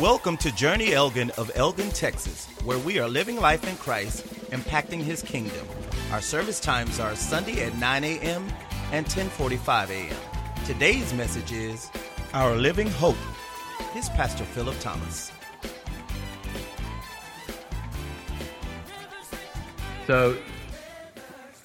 Welcome to Journey Elgin of Elgin, Texas, where we are living life in Christ, impacting His kingdom. Our service times are Sunday at 9 a.m. and 10:45 a.m. Today's message is Our Living Hope. Here's Pastor Philip Thomas. So,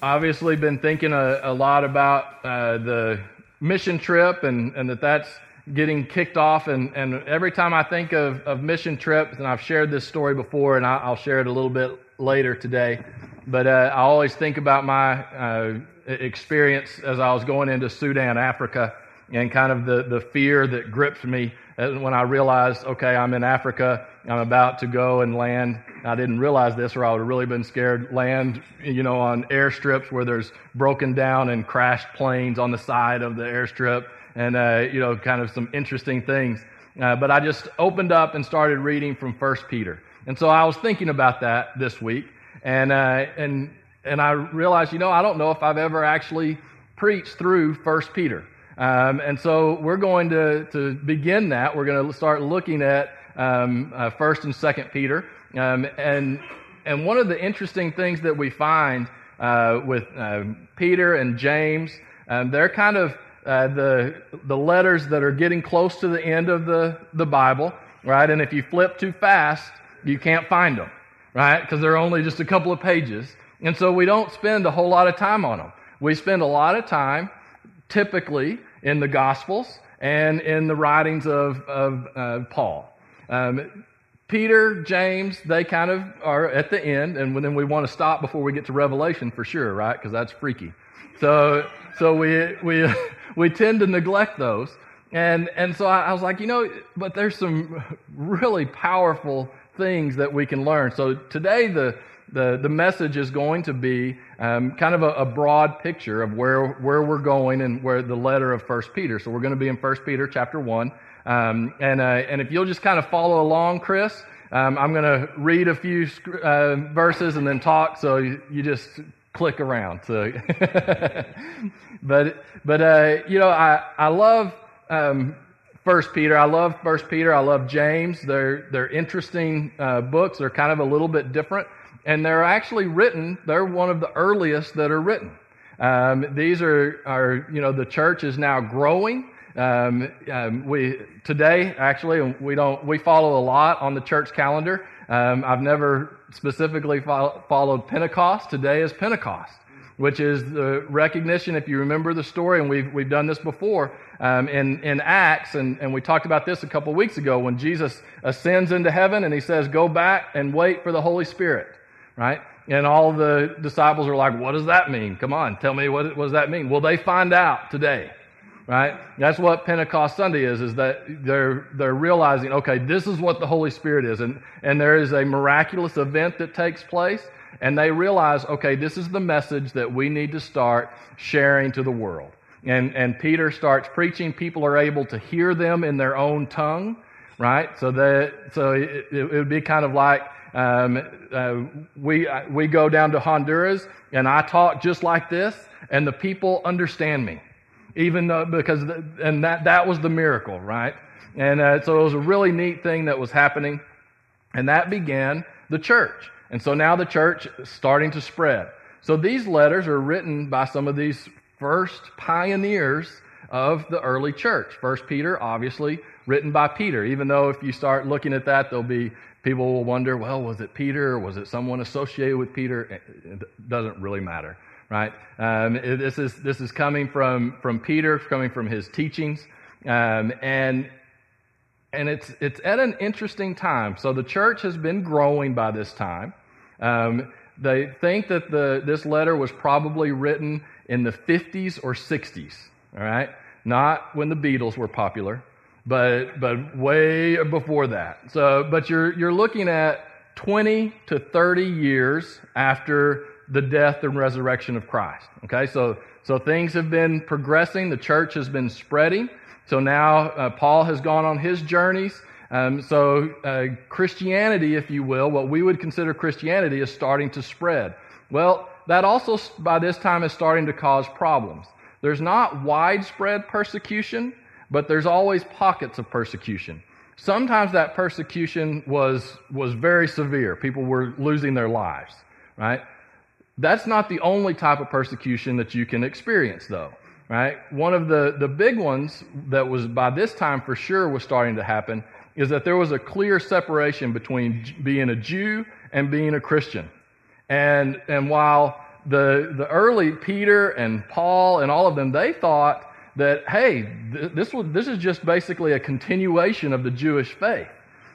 obviously, been thinking a, a lot about uh, the mission trip and, and that that's getting kicked off. And, and every time I think of, of mission trips, and I've shared this story before, and I, will share it a little bit later today, but uh, I always think about my uh, experience as I was going into Sudan, Africa, and kind of the, the fear that gripped me when I realized, okay, I'm in Africa, I'm about to go and land. I didn't realize this, or I would have really been scared. Land, you know, on airstrips where there's broken down and crashed planes on the side of the airstrip and, uh, you know, kind of some interesting things. Uh, but I just opened up and started reading from First Peter. And so I was thinking about that this week. And, uh, and, and I realized, you know, I don't know if I've ever actually preached through First Peter. Um, and so we're going to, to begin that. We're going to start looking at um, uh, First and Second Peter. Um, and, and one of the interesting things that we find uh, with uh, Peter and James, um, they're kind of uh, the, the letters that are getting close to the end of the, the Bible, right? And if you flip too fast, you can't find them, right? Because they're only just a couple of pages. And so we don't spend a whole lot of time on them. We spend a lot of time, typically, in the Gospels and in the writings of, of uh, Paul. Um, Peter, James, they kind of are at the end, and then we want to stop before we get to Revelation for sure, right? Because that's freaky. So, so we, we, we tend to neglect those. And, and so I, I was like, you know, but there's some really powerful things that we can learn. So today, the, the, the message is going to be um, kind of a, a, broad picture of where, where we're going and where the letter of First Peter. So we're going to be in First Peter chapter 1. Um, and, uh, and if you'll just kind of follow along, Chris, um, I'm going to read a few uh, verses and then talk, so you, you just click around. So, but but uh, you know, I I love um, First Peter. I love First Peter. I love James. They're they're interesting uh, books. They're kind of a little bit different, and they're actually written. They're one of the earliest that are written. Um, these are are you know the church is now growing. Um, um, we today actually we don't we follow a lot on the church calendar. Um, I've never specifically fo- followed Pentecost. Today is Pentecost, which is the recognition. If you remember the story, and we've we've done this before um, in in Acts, and and we talked about this a couple of weeks ago when Jesus ascends into heaven and he says, "Go back and wait for the Holy Spirit." Right. And all the disciples are like, what does that mean? Come on, tell me what, what does that mean? Well, they find out today right? That's what Pentecost Sunday is, is that they're, they're realizing, okay, this is what the Holy Spirit is. And, and there is a miraculous event that takes place. And they realize, okay, this is the message that we need to start sharing to the world. And, and Peter starts preaching. People are able to hear them in their own tongue, right? So that, so it, it would be kind of like, um, uh, we, we go down to Honduras and I talk just like this and the people understand me even though, because, and that, that was the miracle, right? And uh, so it was a really neat thing that was happening. And that began the church. And so now the church is starting to spread. So these letters are written by some of these first pioneers of the early church. First Peter, obviously, written by Peter, even though if you start looking at that, there'll be people will wonder, well, was it Peter? Or was it someone associated with Peter? It doesn't really matter right? Um, this is this is coming from from Peter, coming from his teachings, um, and and it's it's at an interesting time. So the church has been growing by this time. Um, they think that the this letter was probably written in the 50s or 60s. All right, not when the Beatles were popular, but but way before that. So, but you're you're looking at 20 to 30 years after the death and resurrection of Christ. Okay, so, so things have been progressing. The church has been spreading. So now uh, Paul has gone on his journeys. Um, so uh, Christianity, if you will, what we would consider Christianity, is starting to spread. Well, that also by this time is starting to cause problems. There's not widespread persecution, but there's always pockets of persecution. Sometimes that persecution was, was very severe. People were losing their lives, right? That's not the only type of persecution that you can experience, though, right? One of the, the big ones that was by this time for sure was starting to happen is that there was a clear separation between being a Jew and being a Christian. And, and while the, the early Peter and Paul and all of them, they thought that, hey, this, was, this is just basically a continuation of the Jewish faith.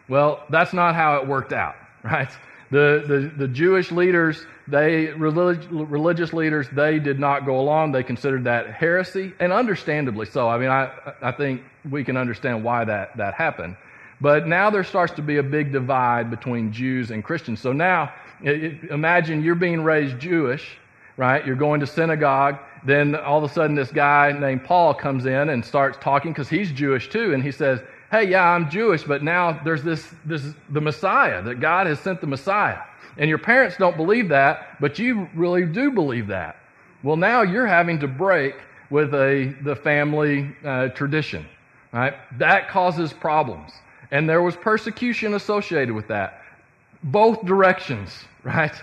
Well, that's not how it worked out, right? The, the, the Jewish leaders, they, relig, religious leaders, they did not go along. They considered that heresy, and understandably so. I mean, I, I think we can understand why that, that happened. But now there starts to be a big divide between Jews and Christians. So now, imagine you're being raised Jewish, right? You're going to synagogue. Then all of a sudden, this guy named Paul comes in and starts talking because he's Jewish too. And he says, Hey, yeah, I'm Jewish, but now there's this, this, the Messiah, that God has sent the Messiah. And your parents don't believe that, but you really do believe that. Well, now you're having to break with a, the family uh, tradition, right? That causes problems. And there was persecution associated with that. Both directions, right?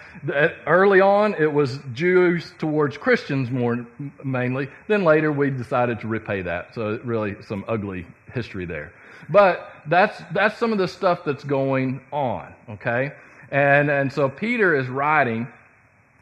Early on, it was Jews towards Christians more mainly. Then later, we decided to repay that. So, really, some ugly history there. But that's, that's some of the stuff that's going on, okay? And, and so, Peter is writing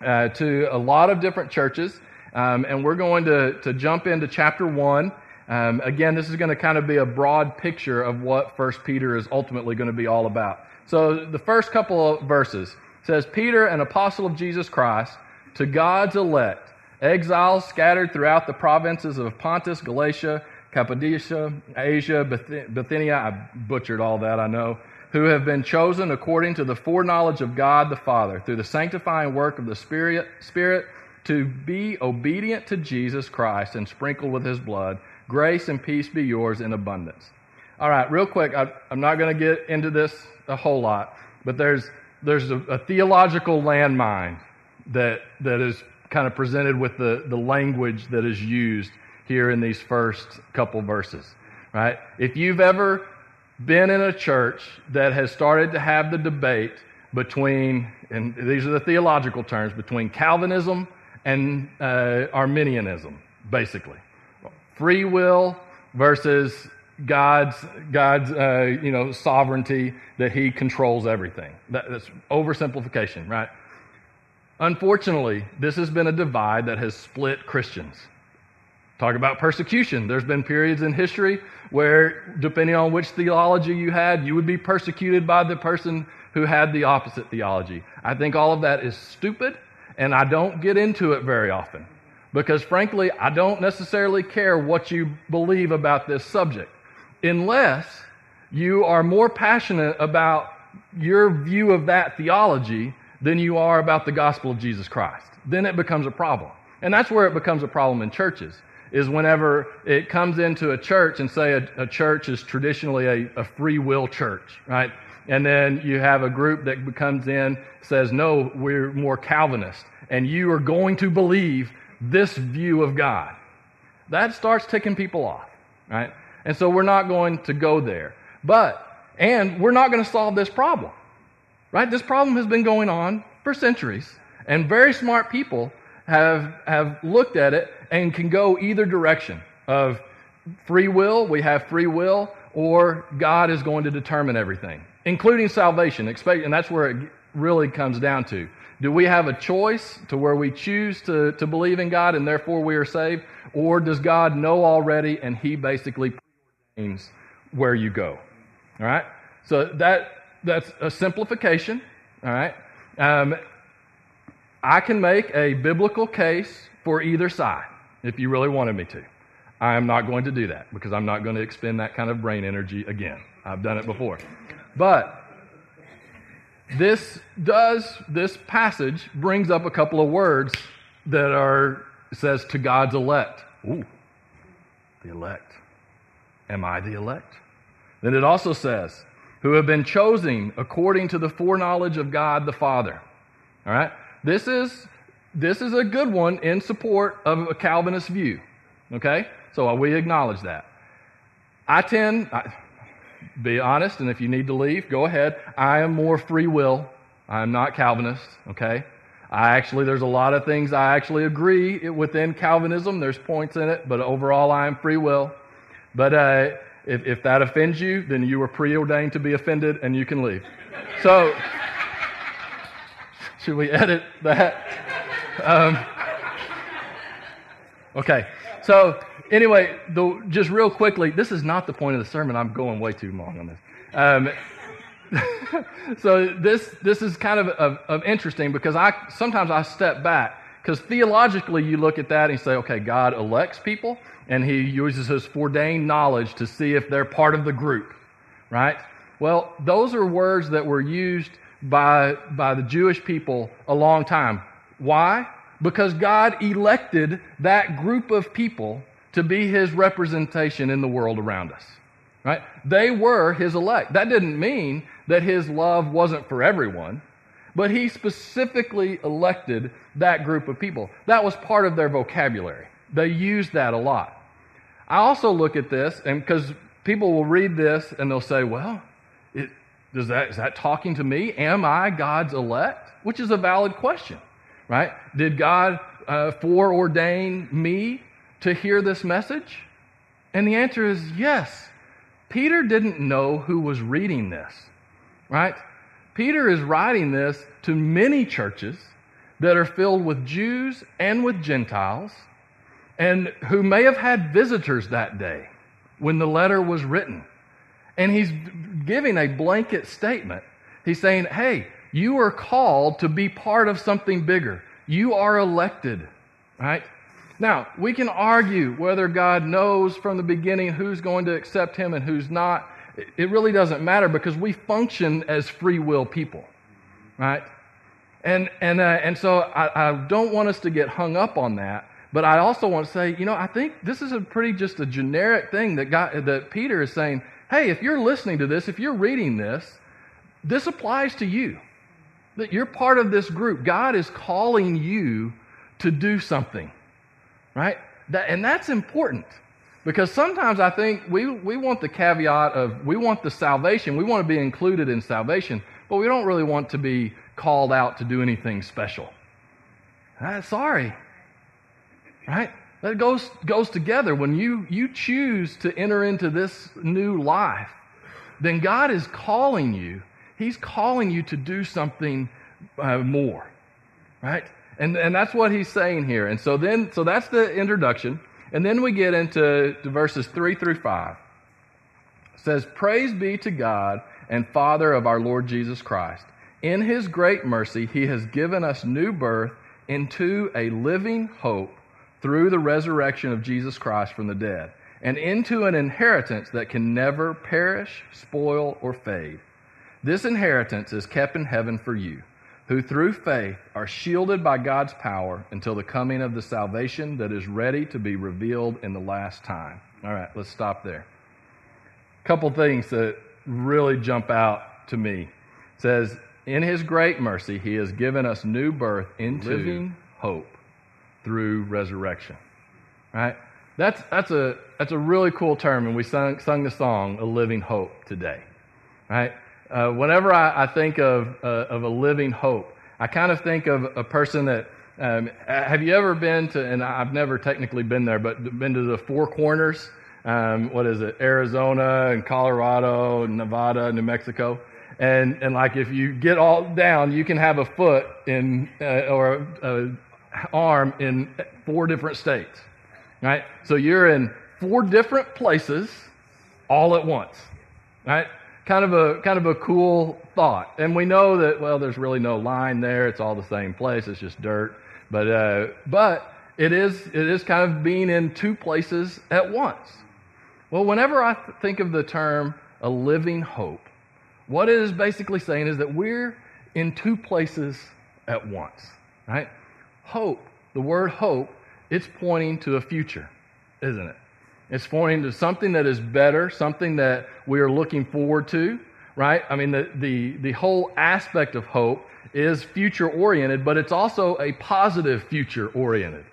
uh, to a lot of different churches. Um, and we're going to, to jump into chapter 1. Um, again, this is going to kind of be a broad picture of what First Peter is ultimately going to be all about. So the first couple of verses says, Peter, an apostle of Jesus Christ, to God's elect, exiles scattered throughout the provinces of Pontus, Galatia, Cappadocia, Asia, Bithynia, I butchered all that, I know, who have been chosen according to the foreknowledge of God the Father, through the sanctifying work of the Spirit, Spirit to be obedient to Jesus Christ and sprinkled with his blood Grace and peace be yours in abundance. All right, real quick, I, am not going to get into this a whole lot, but there's, there's a, a theological landmine that, that is kind of presented with the, the language that is used here in these first couple verses, right? If you've ever been in a church that has started to have the debate between, and these are the theological terms, between Calvinism and uh, Arminianism, basically free will versus God's God's uh, you know sovereignty that He controls everything. That, that's oversimplification, right? Unfortunately, this has been a divide that has split Christians. Talk about persecution. There's been periods in history where, depending on which theology you had, you would be persecuted by the person who had the opposite theology. I think all of that is stupid, and I don't get into it very often because frankly, I don't necessarily care what you believe about this subject unless you are more passionate about your view of that theology than you are about the gospel of Jesus Christ. Then it becomes a problem. And that's where it becomes a problem in churches, is whenever it comes into a church and say a, a church is traditionally a, a free will church, right? And then you have a group that comes in, says, no, we're more Calvinist. And you are going to believe this view of God. That starts ticking people off, right? And so we're not going to go there. But, and we're not going to solve this problem, right? This problem has been going on for centuries, and very smart people have, have looked at it and can go either direction of free will, we have free will, or God is going to determine everything, including salvation. Expect, and that's where it really comes down to. Do we have a choice to where we choose to, to believe in God and therefore we are saved? Or does God know already and He basically preordains where you go? All right? So that, that's a simplification. All right? Um, I can make a biblical case for either side if you really wanted me to. I am not going to do that because I'm not going to expend that kind of brain energy again. I've done it before. But this does, this passage brings up a couple of words that are, says to God's elect. Ooh, the elect. Am I the elect? Then it also says, who have been chosen according to the foreknowledge of God the Father. All right? This is, this is a good one in support of a Calvinist view. Okay? So uh, we acknowledge that. I tend, I, be honest, and if you need to leave, go ahead. I am more free will. I am not Calvinist, okay? I actually, there's a lot of things I actually agree within Calvinism. There's points in it, but overall, I am free will. But uh, if, if that offends you, then you were preordained to be offended and you can leave. So, should we edit that? Um, okay. So, anyway, the, just real quickly, this is not the point of the sermon. I'm going way too long on this. Um, so this this is kind of, of, of interesting because I sometimes I step back because theologically you look at that and you say, okay, God elects people and He uses His ordained knowledge to see if they're part of the group, right? Well, those are words that were used by by the Jewish people a long time. Why? Because God elected that group of people to be His representation in the world around us. Right? They were his elect. That didn't mean that his love wasn't for everyone, but he specifically elected that group of people. That was part of their vocabulary. They used that a lot. I also look at this, and because people will read this and they'll say, well, it, does that, is that talking to me? Am I God's elect? Which is a valid question, right? Did God uh, foreordain me to hear this message? And the answer is yes. Peter didn't know who was reading this, right? Peter is writing this to many churches that are filled with Jews and with Gentiles, and who may have had visitors that day when the letter was written. And he's giving a blanket statement. He's saying, hey, you are called to be part of something bigger. You are elected, right? Now, we can argue whether God knows from the beginning who's going to accept him and who's not. It really doesn't matter because we function as free will people, right? And, and, uh, and so I, I don't want us to get hung up on that, but I also want to say, you know, I think this is a pretty just a generic thing that, God, that Peter is saying, hey, if you're listening to this, if you're reading this, this applies to you. That you're part of this group. God is calling you to do something right? That, and that's important because sometimes I think we, we want the caveat of we want the salvation, we want to be included in salvation, but we don't really want to be called out to do anything special. Uh, sorry, right? That goes, goes together. When you, you choose to enter into this new life, then God is calling you. He's calling you to do something uh, more, right? And, and that's what he's saying here. And so then, so that's the introduction. And then we get into verses 3 through 5. It says, Praise be to God and Father of our Lord Jesus Christ. In his great mercy, he has given us new birth into a living hope through the resurrection of Jesus Christ from the dead, and into an inheritance that can never perish, spoil, or fade. This inheritance is kept in heaven for you who through faith are shielded by God's power until the coming of the salvation that is ready to be revealed in the last time. All right, let's stop there. A couple things that really jump out to me. It says, In his great mercy, he has given us new birth into living hope through resurrection. Right? That's, that's, a, that's a really cool term, and we sung, sung the song, A Living Hope, today. Right? Uh, whenever I, I think of, uh, of a living hope, I kind of think of a person that um, have you ever been to, and I've never technically been there, but been to the Four Corners? Um, what is it? Arizona and Colorado, and Nevada, New Mexico. And, and like if you get all down, you can have a foot in, uh, or arm in four different states, right? So you're in four different places all at once, right? Kind of a kind of a cool thought. And we know that well, there's really no line there. It's all the same place. It's just dirt. But uh, but it is it is kind of being in two places at once. Well, whenever I th- think of the term a living hope, what it is basically saying is that we're in two places at once, right? Hope, the word hope, it's pointing to a future, isn't it? It's pointing to something that is better, something that we are looking forward to, right? I mean, the, the, the whole aspect of hope is future oriented, but it's also a positive future oriented,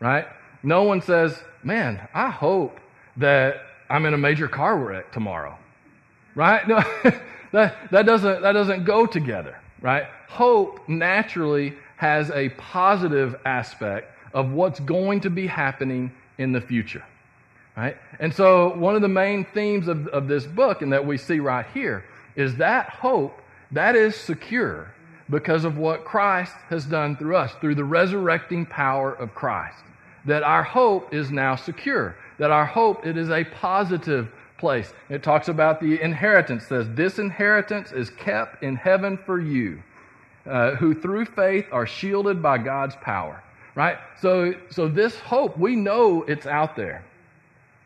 right? No one says, man, I hope that I'm in a major car wreck tomorrow. right? No, that, that, doesn't, that doesn't go together, right? Hope naturally has a positive aspect of what's going to be happening in the future, right? And so, one of the main themes of, of this book, and that we see right here, is that hope that is secure because of what Christ has done through us, through the resurrecting power of Christ. That our hope is now secure. That our hope, it is a positive place. It talks about the inheritance, says, This inheritance is kept in heaven for you, uh, who through faith are shielded by God's power. Right? So, so this hope, we know it's out there.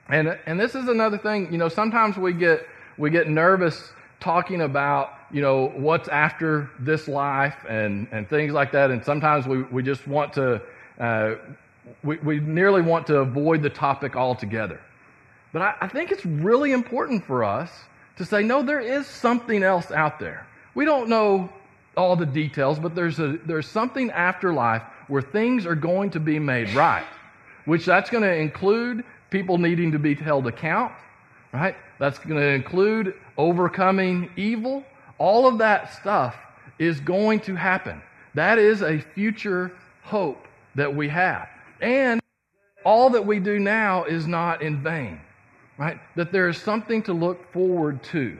And, and this is another thing, you know, sometimes we get, we get nervous talking about you know, what's after this life and, and things like that. And sometimes we, we just want to, uh, we, we nearly want to avoid the topic altogether. But I, I think it's really important for us to say, no, there is something else out there. We don't know all the details, but there's, a, there's something after life where things are going to be made right, which that's going to include people needing to be held account, right? That's going to include overcoming evil. All of that stuff is going to happen. That is a future hope that we have. And all that we do now is not in vain, right? That there is something to look forward to,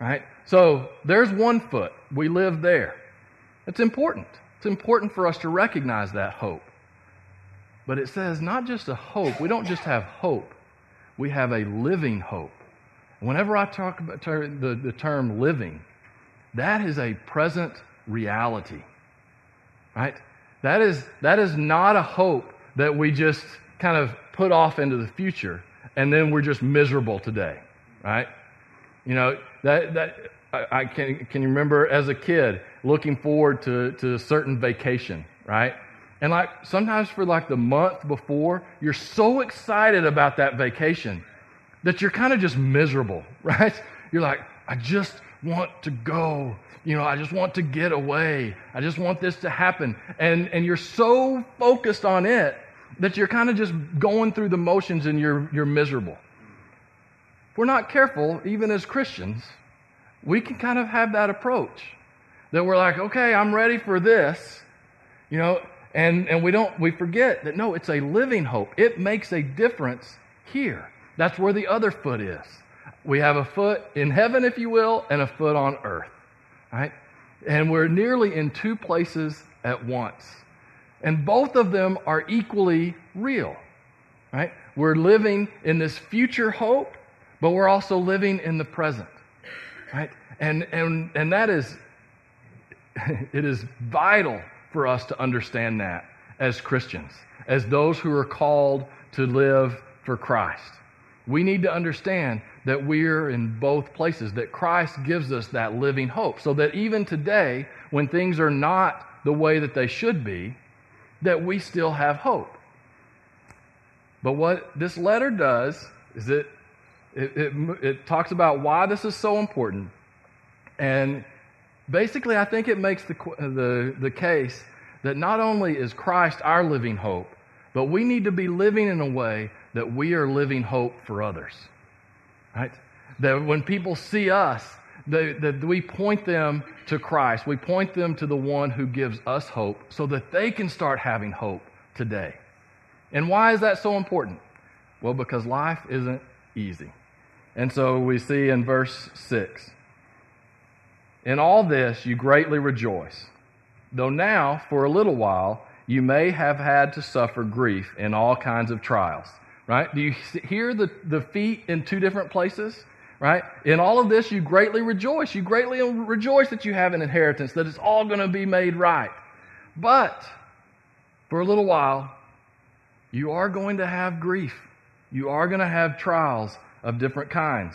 right? So there's one foot. We live there. It's important. It's important for us to recognize that hope. But it says not just a hope. We don't just have hope. We have a living hope. Whenever I talk about the, the term living, that is a present reality. Right? That is, that is not a hope that we just kind of put off into the future and then we're just miserable today. Right? You know, that, that I, I can, can you remember as a kid looking forward to, to a certain vacation, right? And like sometimes for like the month before, you're so excited about that vacation that you're kind of just miserable, right? You're like, I just want to go. You know, I just want to get away. I just want this to happen. And, and you're so focused on it that you're kind of just going through the motions and you're, you're miserable. If we're not careful, even as Christians, we can kind of have that approach that we're like, okay, I'm ready for this, you know, and, and we don't, we forget that no, it's a living hope. It makes a difference here. That's where the other foot is. We have a foot in heaven, if you will, and a foot on earth, right? And we're nearly in two places at once. And both of them are equally real, right? We're living in this future hope, but we're also living in the present, right? And, and, and that is, it is vital for us to understand that as Christians, as those who are called to live for Christ. We need to understand that we're in both places, that Christ gives us that living hope, so that even today, when things are not the way that they should be, that we still have hope. But what this letter does is it, it, it, it talks about why this is so important. And basically, I think it makes the, the, the case that not only is Christ our living hope, but we need to be living in a way that we are living hope for others. Right? That when people see us, that, that we point them to Christ. We point them to the one who gives us hope so that they can start having hope today. And why is that so important? Well, because life isn't easy. And so we see in verse 6 In all this you greatly rejoice, though now, for a little while, you may have had to suffer grief in all kinds of trials right? Do you hear the, the feet in two different places? Right? In all of this, you greatly rejoice. You greatly rejoice that you have an inheritance, that it's all going to be made right. But for a little while, you are going to have grief. You are going to have trials of different kinds.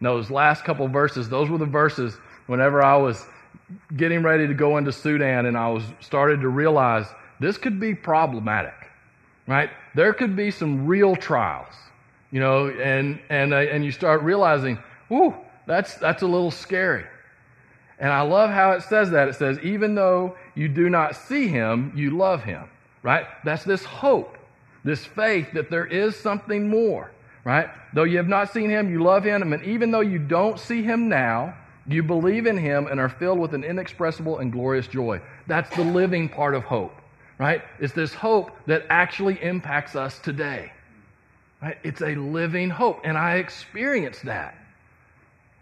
Those last couple verses, those were the verses whenever I was getting ready to go into Sudan and I was started to realize this could be problematic, right? There could be some real trials, you know, and, and, uh, and you start realizing, whoo, that's, that's a little scary. And I love how it says that. It says, even though you do not see him, you love him, right? That's this hope, this faith that there is something more, right? Though you have not seen him, you love him. And even though you don't see him now, you believe in him and are filled with an inexpressible and glorious joy. That's the living part of hope, right? It's this hope that actually impacts us today. Right? It's a living hope. And I experienced that.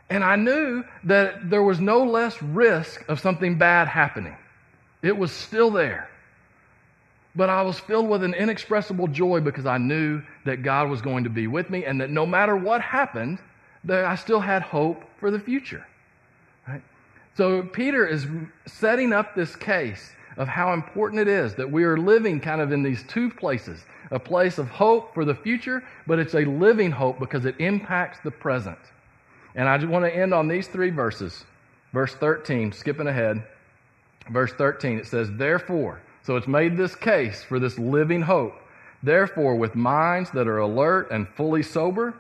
And I knew that there was no less risk of something bad happening. It was still there. But I was filled with an inexpressible joy because I knew that God was going to be with me and that no matter what happened, that I still had hope for the future. Right? So Peter is setting up this case of how important it is that we are living kind of in these two places a place of hope for the future, but it's a living hope because it impacts the present. And I just want to end on these three verses. Verse 13, skipping ahead. Verse 13, it says, Therefore, so it's made this case for this living hope. Therefore, with minds that are alert and fully sober,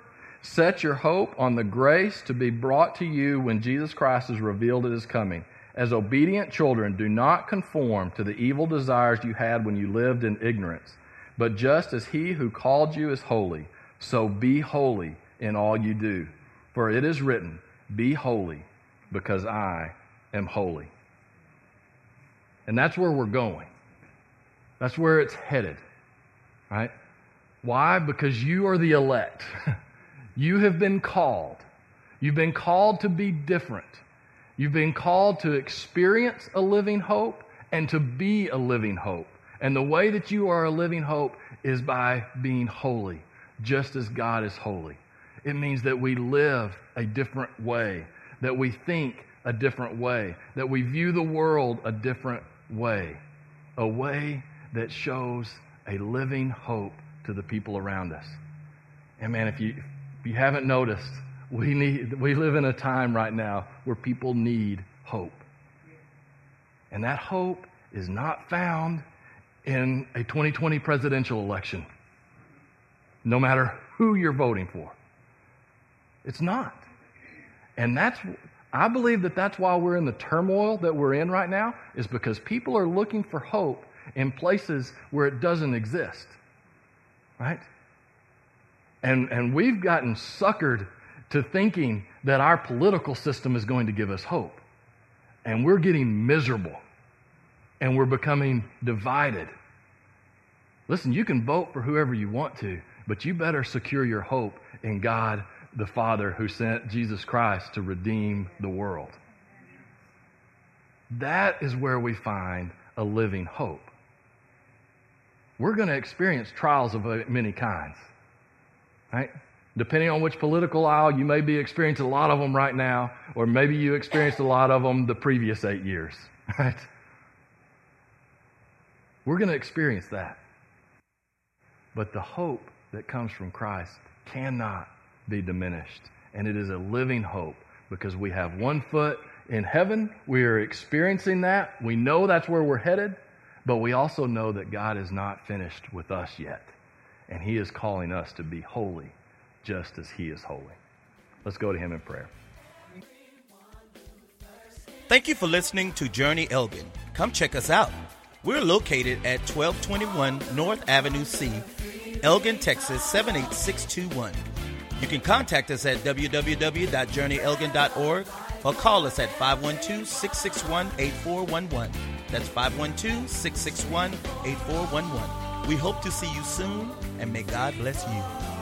Set your hope on the grace to be brought to you when Jesus Christ is revealed at his coming. As obedient children, do not conform to the evil desires you had when you lived in ignorance. But just as he who called you is holy, so be holy in all you do. For it is written, Be holy, because I am holy. And that's where we're going. That's where it's headed. Right? Why? Because you are the elect. You have been called. You've been called to be different. You've been called to experience a living hope and to be a living hope. And the way that you are a living hope is by being holy, just as God is holy. It means that we live a different way, that we think a different way, that we view the world a different way, a way that shows a living hope to the people around us. And man, if you if you haven't noticed, we, need, we live in a time right now where people need hope. And that hope is not found in a 2020 presidential election, no matter who you're voting for. It's not. And that's, I believe that that's why we're in the turmoil that we're in right now, is because people are looking for hope in places where it doesn't exist. Right? And, and we've gotten suckered to thinking that our political system is going to give us hope. And we're getting miserable. And we're becoming divided. Listen, you can vote for whoever you want to, but you better secure your hope in God the Father who sent Jesus Christ to redeem the world. That is where we find a living hope. We're going to experience trials of uh, many kinds. Right? Depending on which political aisle, you may be experiencing a lot of them right now, or maybe you experienced a lot of them the previous eight years. Right? We're going to experience that. But the hope that comes from Christ cannot be diminished. And it is a living hope because we have one foot in heaven. We are experiencing that. We know that's where we're headed, but we also know that God is not finished with us yet and He is calling us to be holy just as He is holy. Let's go to Him in prayer. Thank you for listening to Journey Elgin. Come check us out. We're located at 1221 North Avenue C, Elgin, Texas 78621. You can contact us at www.journeyelgin.org or call us at 512 661 8411. That's 512 661 8411. We hope to see you soon, and may God bless you.